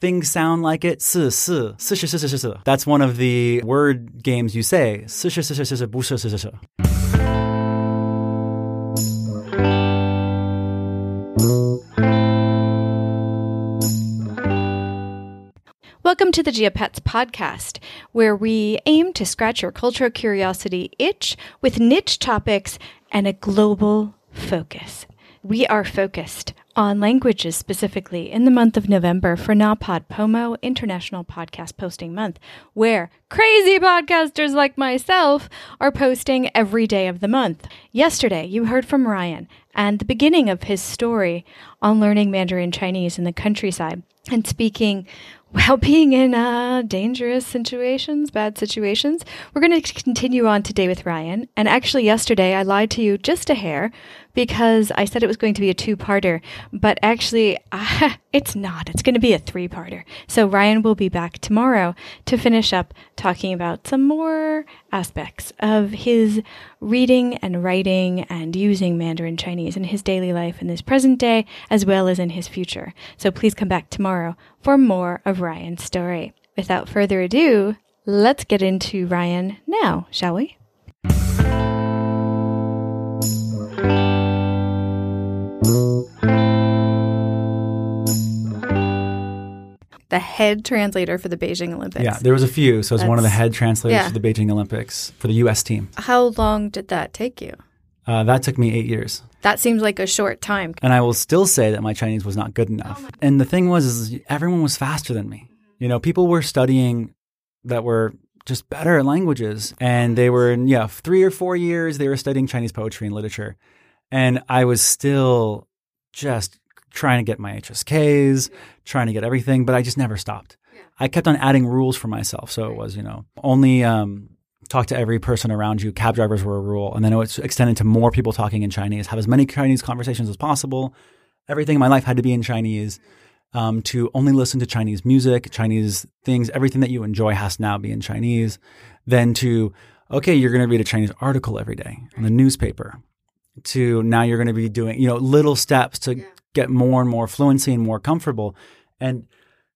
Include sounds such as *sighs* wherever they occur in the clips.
Things sound like it. That's one of the word games you say. Welcome to the Geopets podcast, where we aim to scratch your cultural curiosity itch with niche topics and a global focus. We are focused on languages specifically in the month of November for NaPodPoMo International Podcast Posting Month, where crazy podcasters like myself are posting every day of the month. Yesterday, you heard from Ryan and the beginning of his story on learning Mandarin Chinese in the countryside and speaking while being in uh, dangerous situations, bad situations. We're going to continue on today with Ryan. And actually, yesterday I lied to you just a hair because I said it was going to be a two parter, but actually, uh, *laughs* it's not. It's going to be a three parter. So Ryan will be back tomorrow to finish up talking about some more aspects of his reading and writing and using Mandarin Chinese in his daily life in this present day as well as in his future. So please come back tomorrow for more of Ryan's story. Without further ado, let's get into Ryan now, shall we? The head translator for the Beijing Olympics. Yeah, there was a few. So I was one of the head translators yeah. for the Beijing Olympics for the U.S. team. How long did that take you? Uh, that took me eight years. That seems like a short time. And I will still say that my Chinese was not good enough. And the thing was, is everyone was faster than me. You know, people were studying that were just better at languages. And they were, in, yeah, three or four years, they were studying Chinese poetry and literature. And I was still just trying to get my HSKs, trying to get everything, but I just never stopped. I kept on adding rules for myself. So it was, you know, only um, talk to every person around you. Cab drivers were a rule. And then it was extended to more people talking in Chinese, have as many Chinese conversations as possible. Everything in my life had to be in Chinese. Um, to only listen to Chinese music, Chinese things, everything that you enjoy has to now be in Chinese. Then to, okay, you're going to read a Chinese article every day in the newspaper. To now you're going to be doing, you know, little steps to get more and more fluency and more comfortable. And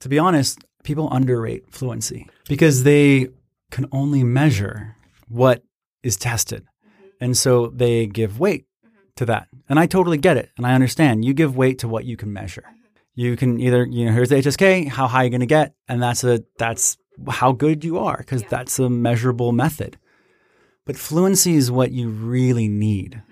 to be honest, people underrate fluency because they can only measure what is tested. Mm-hmm. And so they give weight mm-hmm. to that. And I totally get it. And I understand. You give weight to what you can measure. Mm-hmm. You can either, you know, here's the HSK, how high you're going to get. And that's a, that's how good you are because that's a measurable method. But fluency is what you really need.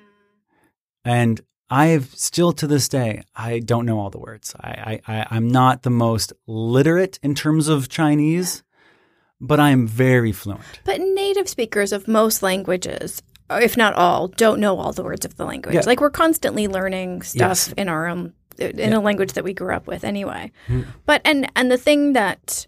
And I've still to this day, I don't know all the words. I, I, I I'm not the most literate in terms of Chinese, but I'm very fluent. But native speakers of most languages, if not all, don't know all the words of the language. Yeah. Like we're constantly learning stuff Yes. in our own in a language that we grew up with anyway. Mm. But and and the thing that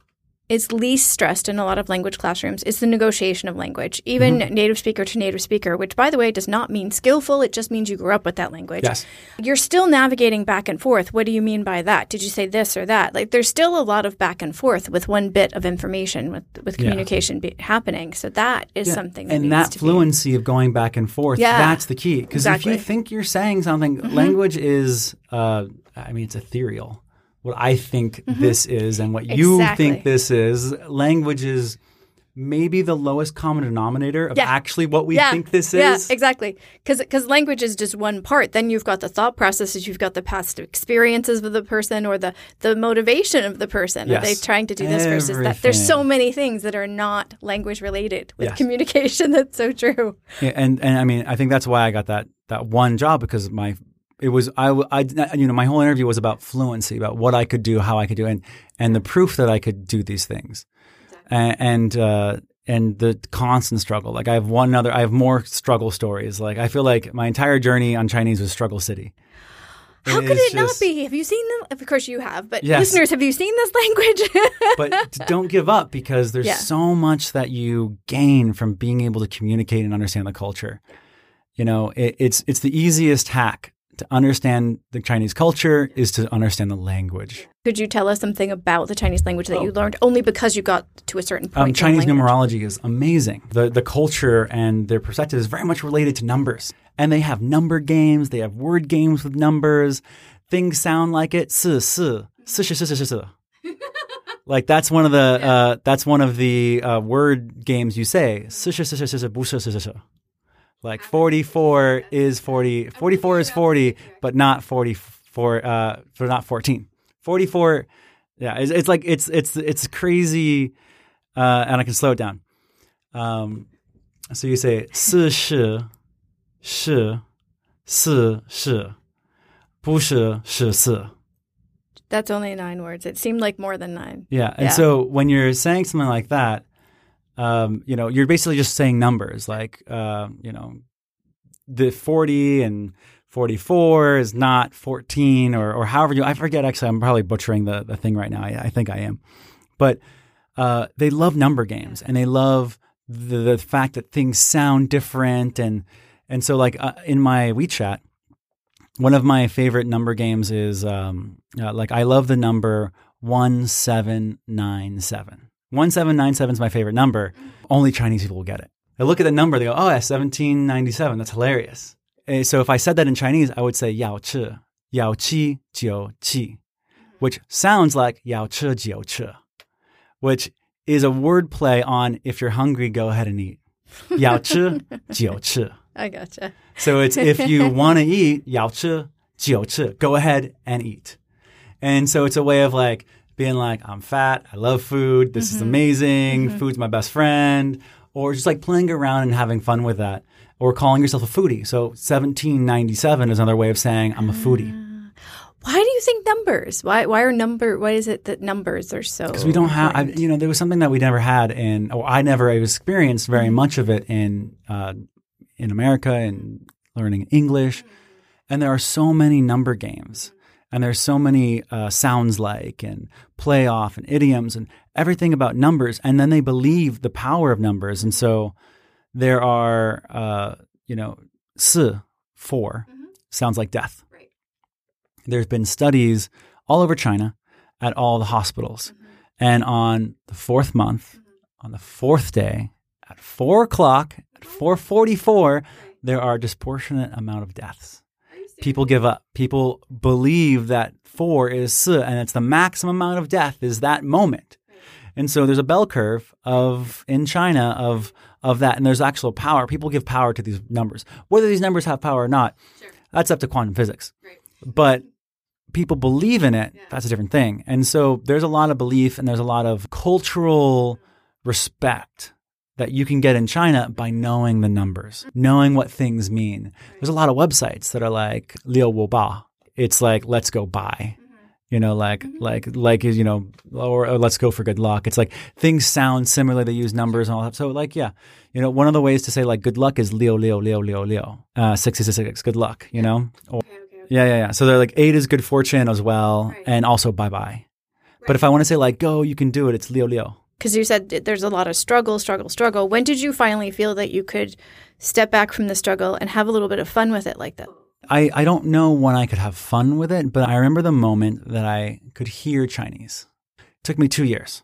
is least stressed in a lot of language classrooms is the negotiation of language, even Mm-hmm. native speaker to native speaker, which by the way does not mean skillful, it just means you grew up with that language. Yes. You're still navigating back and forth. What do you mean by that? Did you say this or that? Like there's still a lot of back and forth with one bit of information with with Yeah. communication be, happening. So that is Yeah. something that and needs that to be- fluency of going back and forth Yeah. that's the key because if you think you're saying something language is uh, i mean it's ethereal what i think this is and what you Mm-hmm. Exactly. think this is language is maybe the lowest common denominator of Yeah. actually what we yeah, think this yeah, is Yeah, exactly. Because language is just one part. Then you've got the thought processes, you've got the past experiences of the person, or the the motivation of the person. Are they trying to do this versus that? There's so many things that are not language related with Yes. communication. *laughs* That's so true. Yeah, and and I mean, I think that's why I got that that one job because my it was I. you know my whole interview was about fluency, about what I could do, how I could do, and and the proof that I could do these things, and and, uh, and the constant struggle. Like I have one other, I have more struggle stories. Like I feel like my entire journey on Chinese was struggle city. How could it not be? Have you seen them? Of course you have, but Yes. listeners, have you seen this *laughs* language? but don't give up because there's Yeah. so much that you gain from being able to communicate and understand the culture. You know, it, it's it's the easiest hack to understand the Chinese culture is to understand the language. Could you tell us something about the Chinese language that oh. you learned only because you got to a certain um, point? Um, Chinese numerology is amazing. The, the culture and their perspective is very much related to numbers. And they have number games, they have word games with numbers. Things sound like it. Si. *laughs* Like that's one of the uh, that's one of the uh, word games you say. Like 44 is 40, 44 is 40, but not 44, uh, for not 14. 44, yeah, it's, it's like, it's, it's, it's crazy, uh, and I can slow it down. Um, so you say 四是是四是不是是四 That's only nine words. It seemed like more than nine. Yeah. And Yeah. so when you're saying something like that, um, you know, you're basically just saying numbers like, uh, you know, the 40 and 44 is not 14 or, or however you, I forget actually, I'm probably butchering the, the thing right now. I, I think I am. But uh, they love number games and they love the, the fact that things sound different. And, and so like uh, in my WeChat, one of my favorite number games is um, uh, like I love the number 1797. 1797 is my favorite number. Only Chinese people will get it. They look at the number, they go, oh, yeah, 1797. That's hilarious. And so if I said that in Chinese, I would say yao chi, yao chi jiu chi," which sounds like yao chi jiu chi," which is a wordplay on if you're hungry, go ahead and eat. *laughs* Yao chi jiu chi." I gotcha. So it's if you *laughs* want to eat, yao chi jiu chi," go ahead and eat. And so it's a way of like, being like, I'm fat, I love food, this is mm-hmm. amazing, mm-hmm. food's my best friend, or just like playing around and having fun with that, or calling yourself a foodie. So 1797 is another way of saying I'm a foodie. Ah. Why do you think numbers? Why why are number why is it that numbers are so Because we don't have, I, you know, there was something that we never had in, or I never experienced very mm-hmm. much of it in, uh, in America and learning English. And there are so many number games, and there's so many uh, sounds like and playoff and idioms and everything about numbers. And then they believe the power of numbers. And so there are, uh, you know, 四 ,4 sounds like death. Right. There's been studies all over China at all the hospitals. And on the fourth month, on the fourth day, at four o'clock, at 444, there are disproportionate amount of deaths. People give up. People believe that four is 四, and it's the maximum amount of death is that moment. And so there's a bell curve of in China of of that, and there's actual power. People give power to these numbers. Whether these numbers have power or not, that's up to quantum physics. But people believe in it, that's a different thing. And so there's a lot of belief and there's a lot of cultural respect that you can get in China by knowing the numbers, knowing what things mean. There's a lot of websites that are like Liu Wu Ba. It's like let's go buy. You know, like like like you know, or, or let's go for good luck. It's like things sound similar. They use numbers and all that. So like, yeah, you know, one of the ways to say like good luck is Leo Leo Leo Leo Leo. Uh, six six six six. Good luck. You know. Or, yeah, yeah, yeah. So they're like eight is good fortune as well, and also bye bye. But if I want to say like go, you can do it. It's Leo Leo. Because you said there's a lot of struggle, struggle, struggle. When did you finally feel that you could step back from the struggle and have a little bit of fun with it like that? I, I don't know when I could have fun with it, but I remember the moment that I could hear Chinese. It took me two years.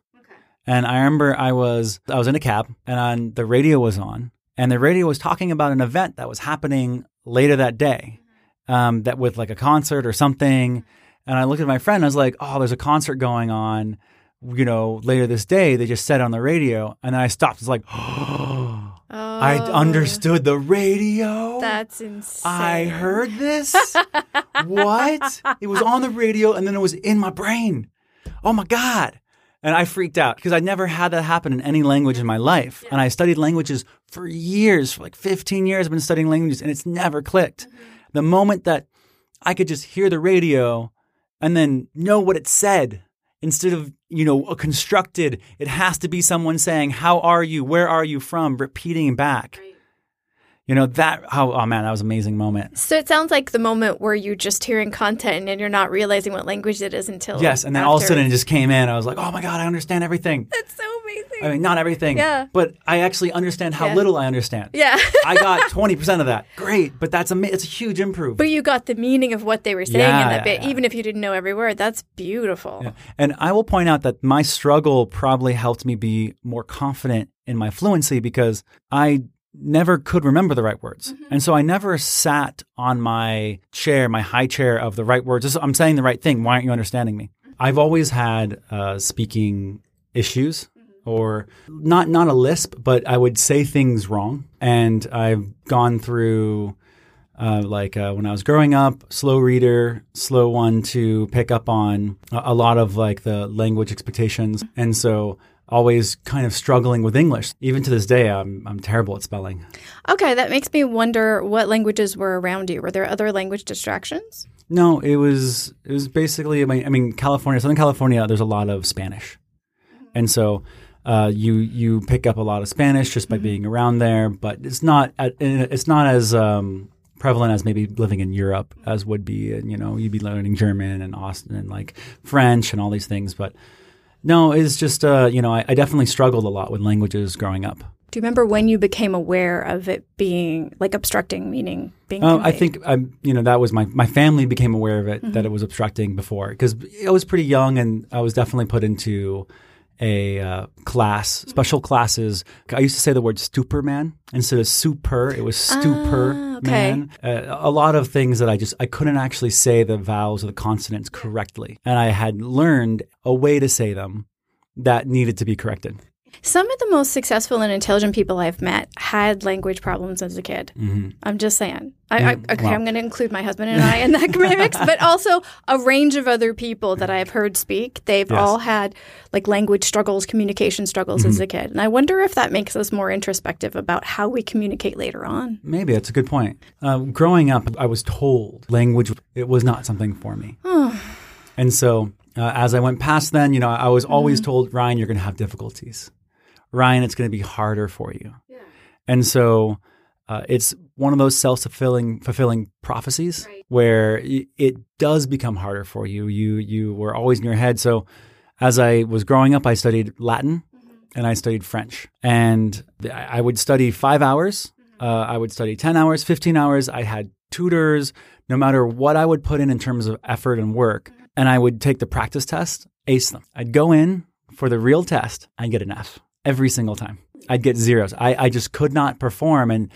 And I remember I was I was in a cab and on the radio was on and the radio was talking about an event that was happening later that day. Um, that with like a concert or something. And I looked at my friend and I was like, Oh, there's a concert going on, you know, later this day. They just said on the radio. And then I stopped. It's like, *gasps* I oh. understood the radio. That's insane. I heard this. *laughs* what? It was on the radio and then it was in my brain. Oh my God. And I freaked out because I never had that happen in any language in my life. And I studied languages for years, for like 15 years, I've been studying languages and it's never clicked. Mm-hmm. The moment that I could just hear the radio and then know what it said instead of, you know, a constructed, it has to be someone saying, How are you? Where are you from? repeating back. You know, that, how, oh man, that was an amazing moment. So it sounds like the moment where you're just hearing content and you're not realizing what language it is until Yes, and then all of a sudden it just came in. I was like, "Oh my god, I understand everything." That's so amazing. I mean, not everything, Yeah. but I actually understand how Yeah. little I understand. yeah. *laughs* I got *laughs* twenty percent of that. Great, but that's a it's a huge improve. but you got the meaning of what they were saying Yeah, in that yeah, bit, even if you didn't know every word. That's beautiful. And I will point out that my struggle probably helped me be more confident in my fluency because I never could remember the right words. Mm-hmm. And so I never sat on my chair, my high chair of the right words. I'm saying the right thing. Why aren't you understanding me? I've always had uh, speaking issues or not not a lisp, but I would say things wrong. And I've gone through uh, like uh, when I was growing up, slow reader, slow one to pick up on a, a lot of like the language expectations, and so always kind of struggling with English. Even to this day, I'm I'm terrible at spelling. Okay, that makes me wonder what languages were around you. Were there other language distractions? No, it was it was basically. I mean, I mean California, Southern California. There's a lot of Spanish, and so uh, you you pick up a lot of Spanish just by being around there. But it's not it's not as um, prevalent as maybe living in Europe as would be. And you know, you'd be learning German and Austin and like French and all these things. But no, it's just uh, you know, I, I definitely struggled a lot with languages growing up. Do you remember when you became aware of it being like obstructing, meaning being? Oh, I think um, you know that was my my family became aware of it Mm-hmm. that it was obstructing before because I was pretty young and I was definitely put into a uh, class, special classes. I used to say the word stupor man instead of super. It was stupor Ah, okay. Uh, a lot of things that I just I couldn't actually say the vowels or the consonants correctly, and I had learned a way to say them that needed to be corrected. Some of the most successful and intelligent people I've met had language problems as a kid. Mm-hmm. I'm just saying. I, I, okay, wow. I'm going to include my husband and I in that *laughs* mix, but also a range of other people that I've heard speak. They've Yes. all had like language struggles, communication struggles as a kid. And I wonder if that makes us more introspective about how we communicate later on. Maybe that's a good point. Uh, growing up, I was told language it was not something for me, *sighs* and so uh, as I went past, then you know I was always told, Ryan, you're going to have difficulties. Ryan, it's going to be harder for you, and so uh, it's one of those self fulfilling fulfilling prophecies where it does become harder for you. You you were always in your head. So as I was growing up, I studied Latin and I studied French. And I I would study five hours. Uh, I would study 10 hours, 15 hours. I had tutors, no matter what I would put in in terms of effort and work. And I would take the practice test, ace them. I'd go in for the real test, I'd get an F every single time. I'd get zeros. I, I just could not perform. And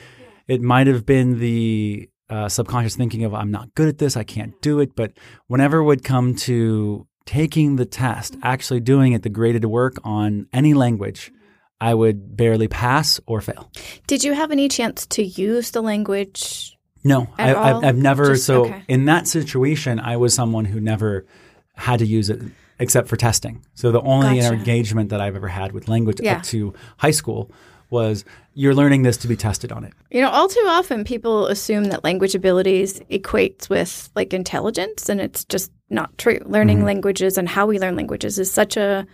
it might have been the uh, subconscious thinking of, I'm not good at this, I can't do it. But whenever it would come to taking the test, actually doing it, the graded work on any language, I would barely pass or fail. Did you have any chance to use the language? No, I, I've. I've never. Just- so okay. in that situation, I was someone who never had to use it except for testing. So the only Gotcha. engagement that I've ever had with language Yeah. up to high school was you're learning this to be tested on it. You know, all too often people assume that language abilities equates with like intelligence, and it's just not true. Learning Mm-hmm. languages and how we learn languages is such a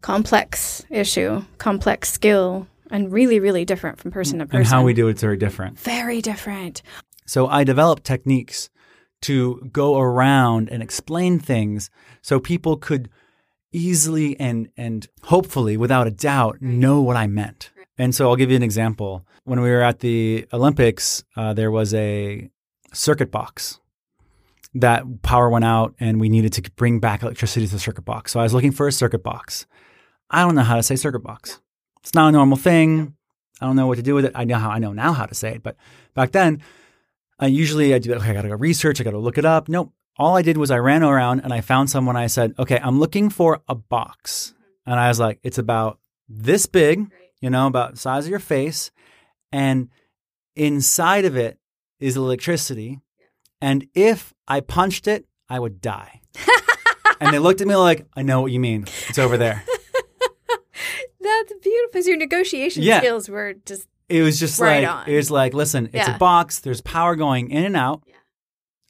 complex issue, complex skill, and really, really different from person to person. And how we do it's very different. very different. So I developed techniques to go around and explain things so people could easily and and hopefully without a doubt know what I meant. And so I'll give you an example. When we were at the Olympics, uh, there was a circuit box that power went out and we needed to bring back electricity to the circuit box. So I was looking for a circuit box. I don't know how to say circuit box. It's not a normal thing. I don't know what to do with it. I know how I know now how to say it, but back then I usually I do okay, I gotta go research, I gotta look it up. Nope. All I did was I ran around and I found someone. I said, okay, I'm looking for a box. And I was like, it's about this big, you know, about the size of your face. And inside of it is electricity. And if I punched it, I would die. and they looked at me like, I know what you mean. It's over there. *laughs* That's beautiful. So your negotiation Yeah. skills were just It was just Right like on. it was like, listen, it's Yeah. a box. There's power going in and out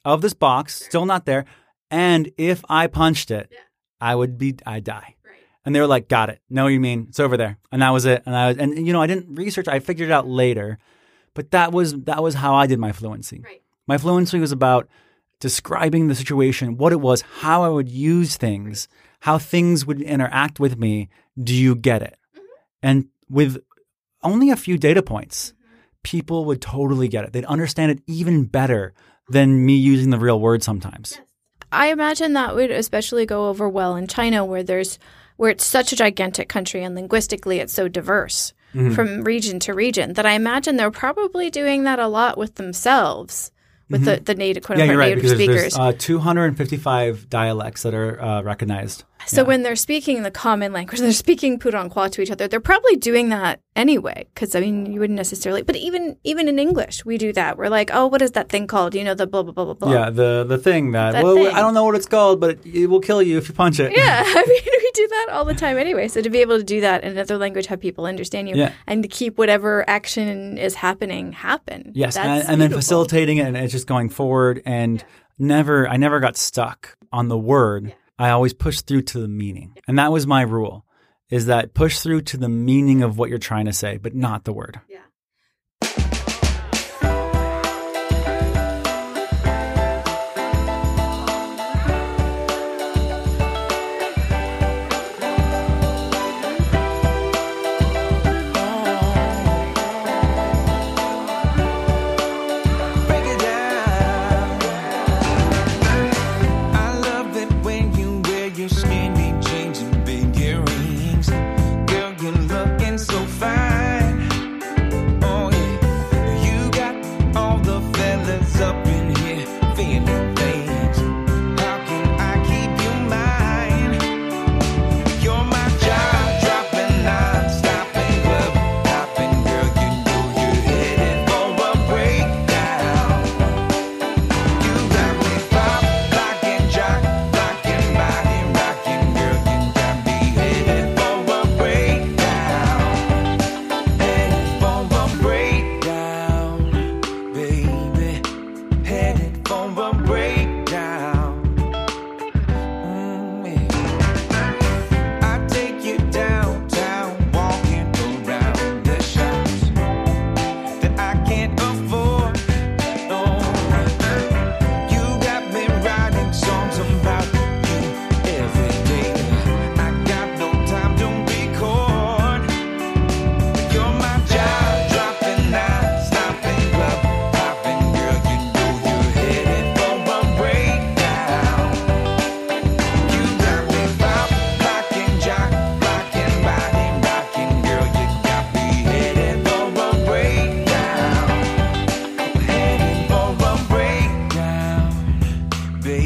of this box, still not there. And if I punched it, I would be I'd die. And they were like, got it. Know what you mean. It's over there. And that was it. And I was, and you know, I didn't research, I figured it out later. But that was that was how I did my fluency. Right. My fluency was about describing the situation, what it was, how I would use things, how things would interact with me. Do you get it? Mm-hmm. And with only a few data points, people would totally get it. They'd understand it even better than me using the real word sometimes. I imagine that would especially go over well in China where there's where it's such a gigantic country and linguistically it's so diverse from region to region that I imagine they're probably doing that a lot with themselves with the, the native quote Mm-hmm. Yeah, unquote right. native Because there's, speakers. uh, 255 dialects that are uh, recognized. So when they're speaking the common language, *laughs* they're speaking Putonghua to each other. They're probably doing that anyway. Because I mean, you wouldn't necessarily. But even even in English, we do that. We're like, oh, what is that thing called? You know, the blah blah blah blah blah. Yeah, the the thing that, That well, thing. I don't know what it's called, but it, it will kill you if you punch it. Yeah, *laughs* I *laughs* mean, we do that all the time anyway. So to be able to do that in another language, have people understand you, Yeah. and to keep whatever action is happening happen. Yes, and, That's and then beautiful. facilitating it and it's just going forward and never I never got stuck on the word. I always push through to the meaning. And that was my rule is that push through to the meaning of what you're trying to say, but not the word. Yeah.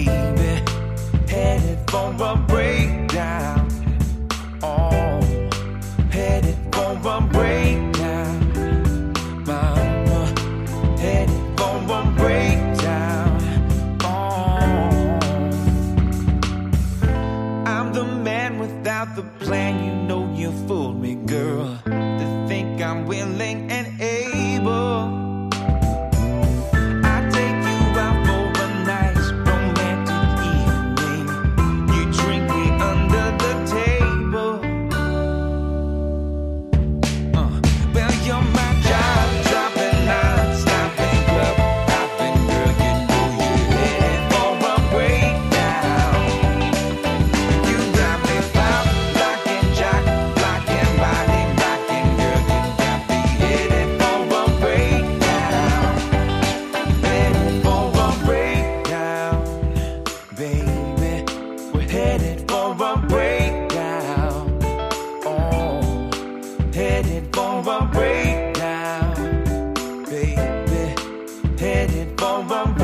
Baby. Headed for a breakdown. bom, bom,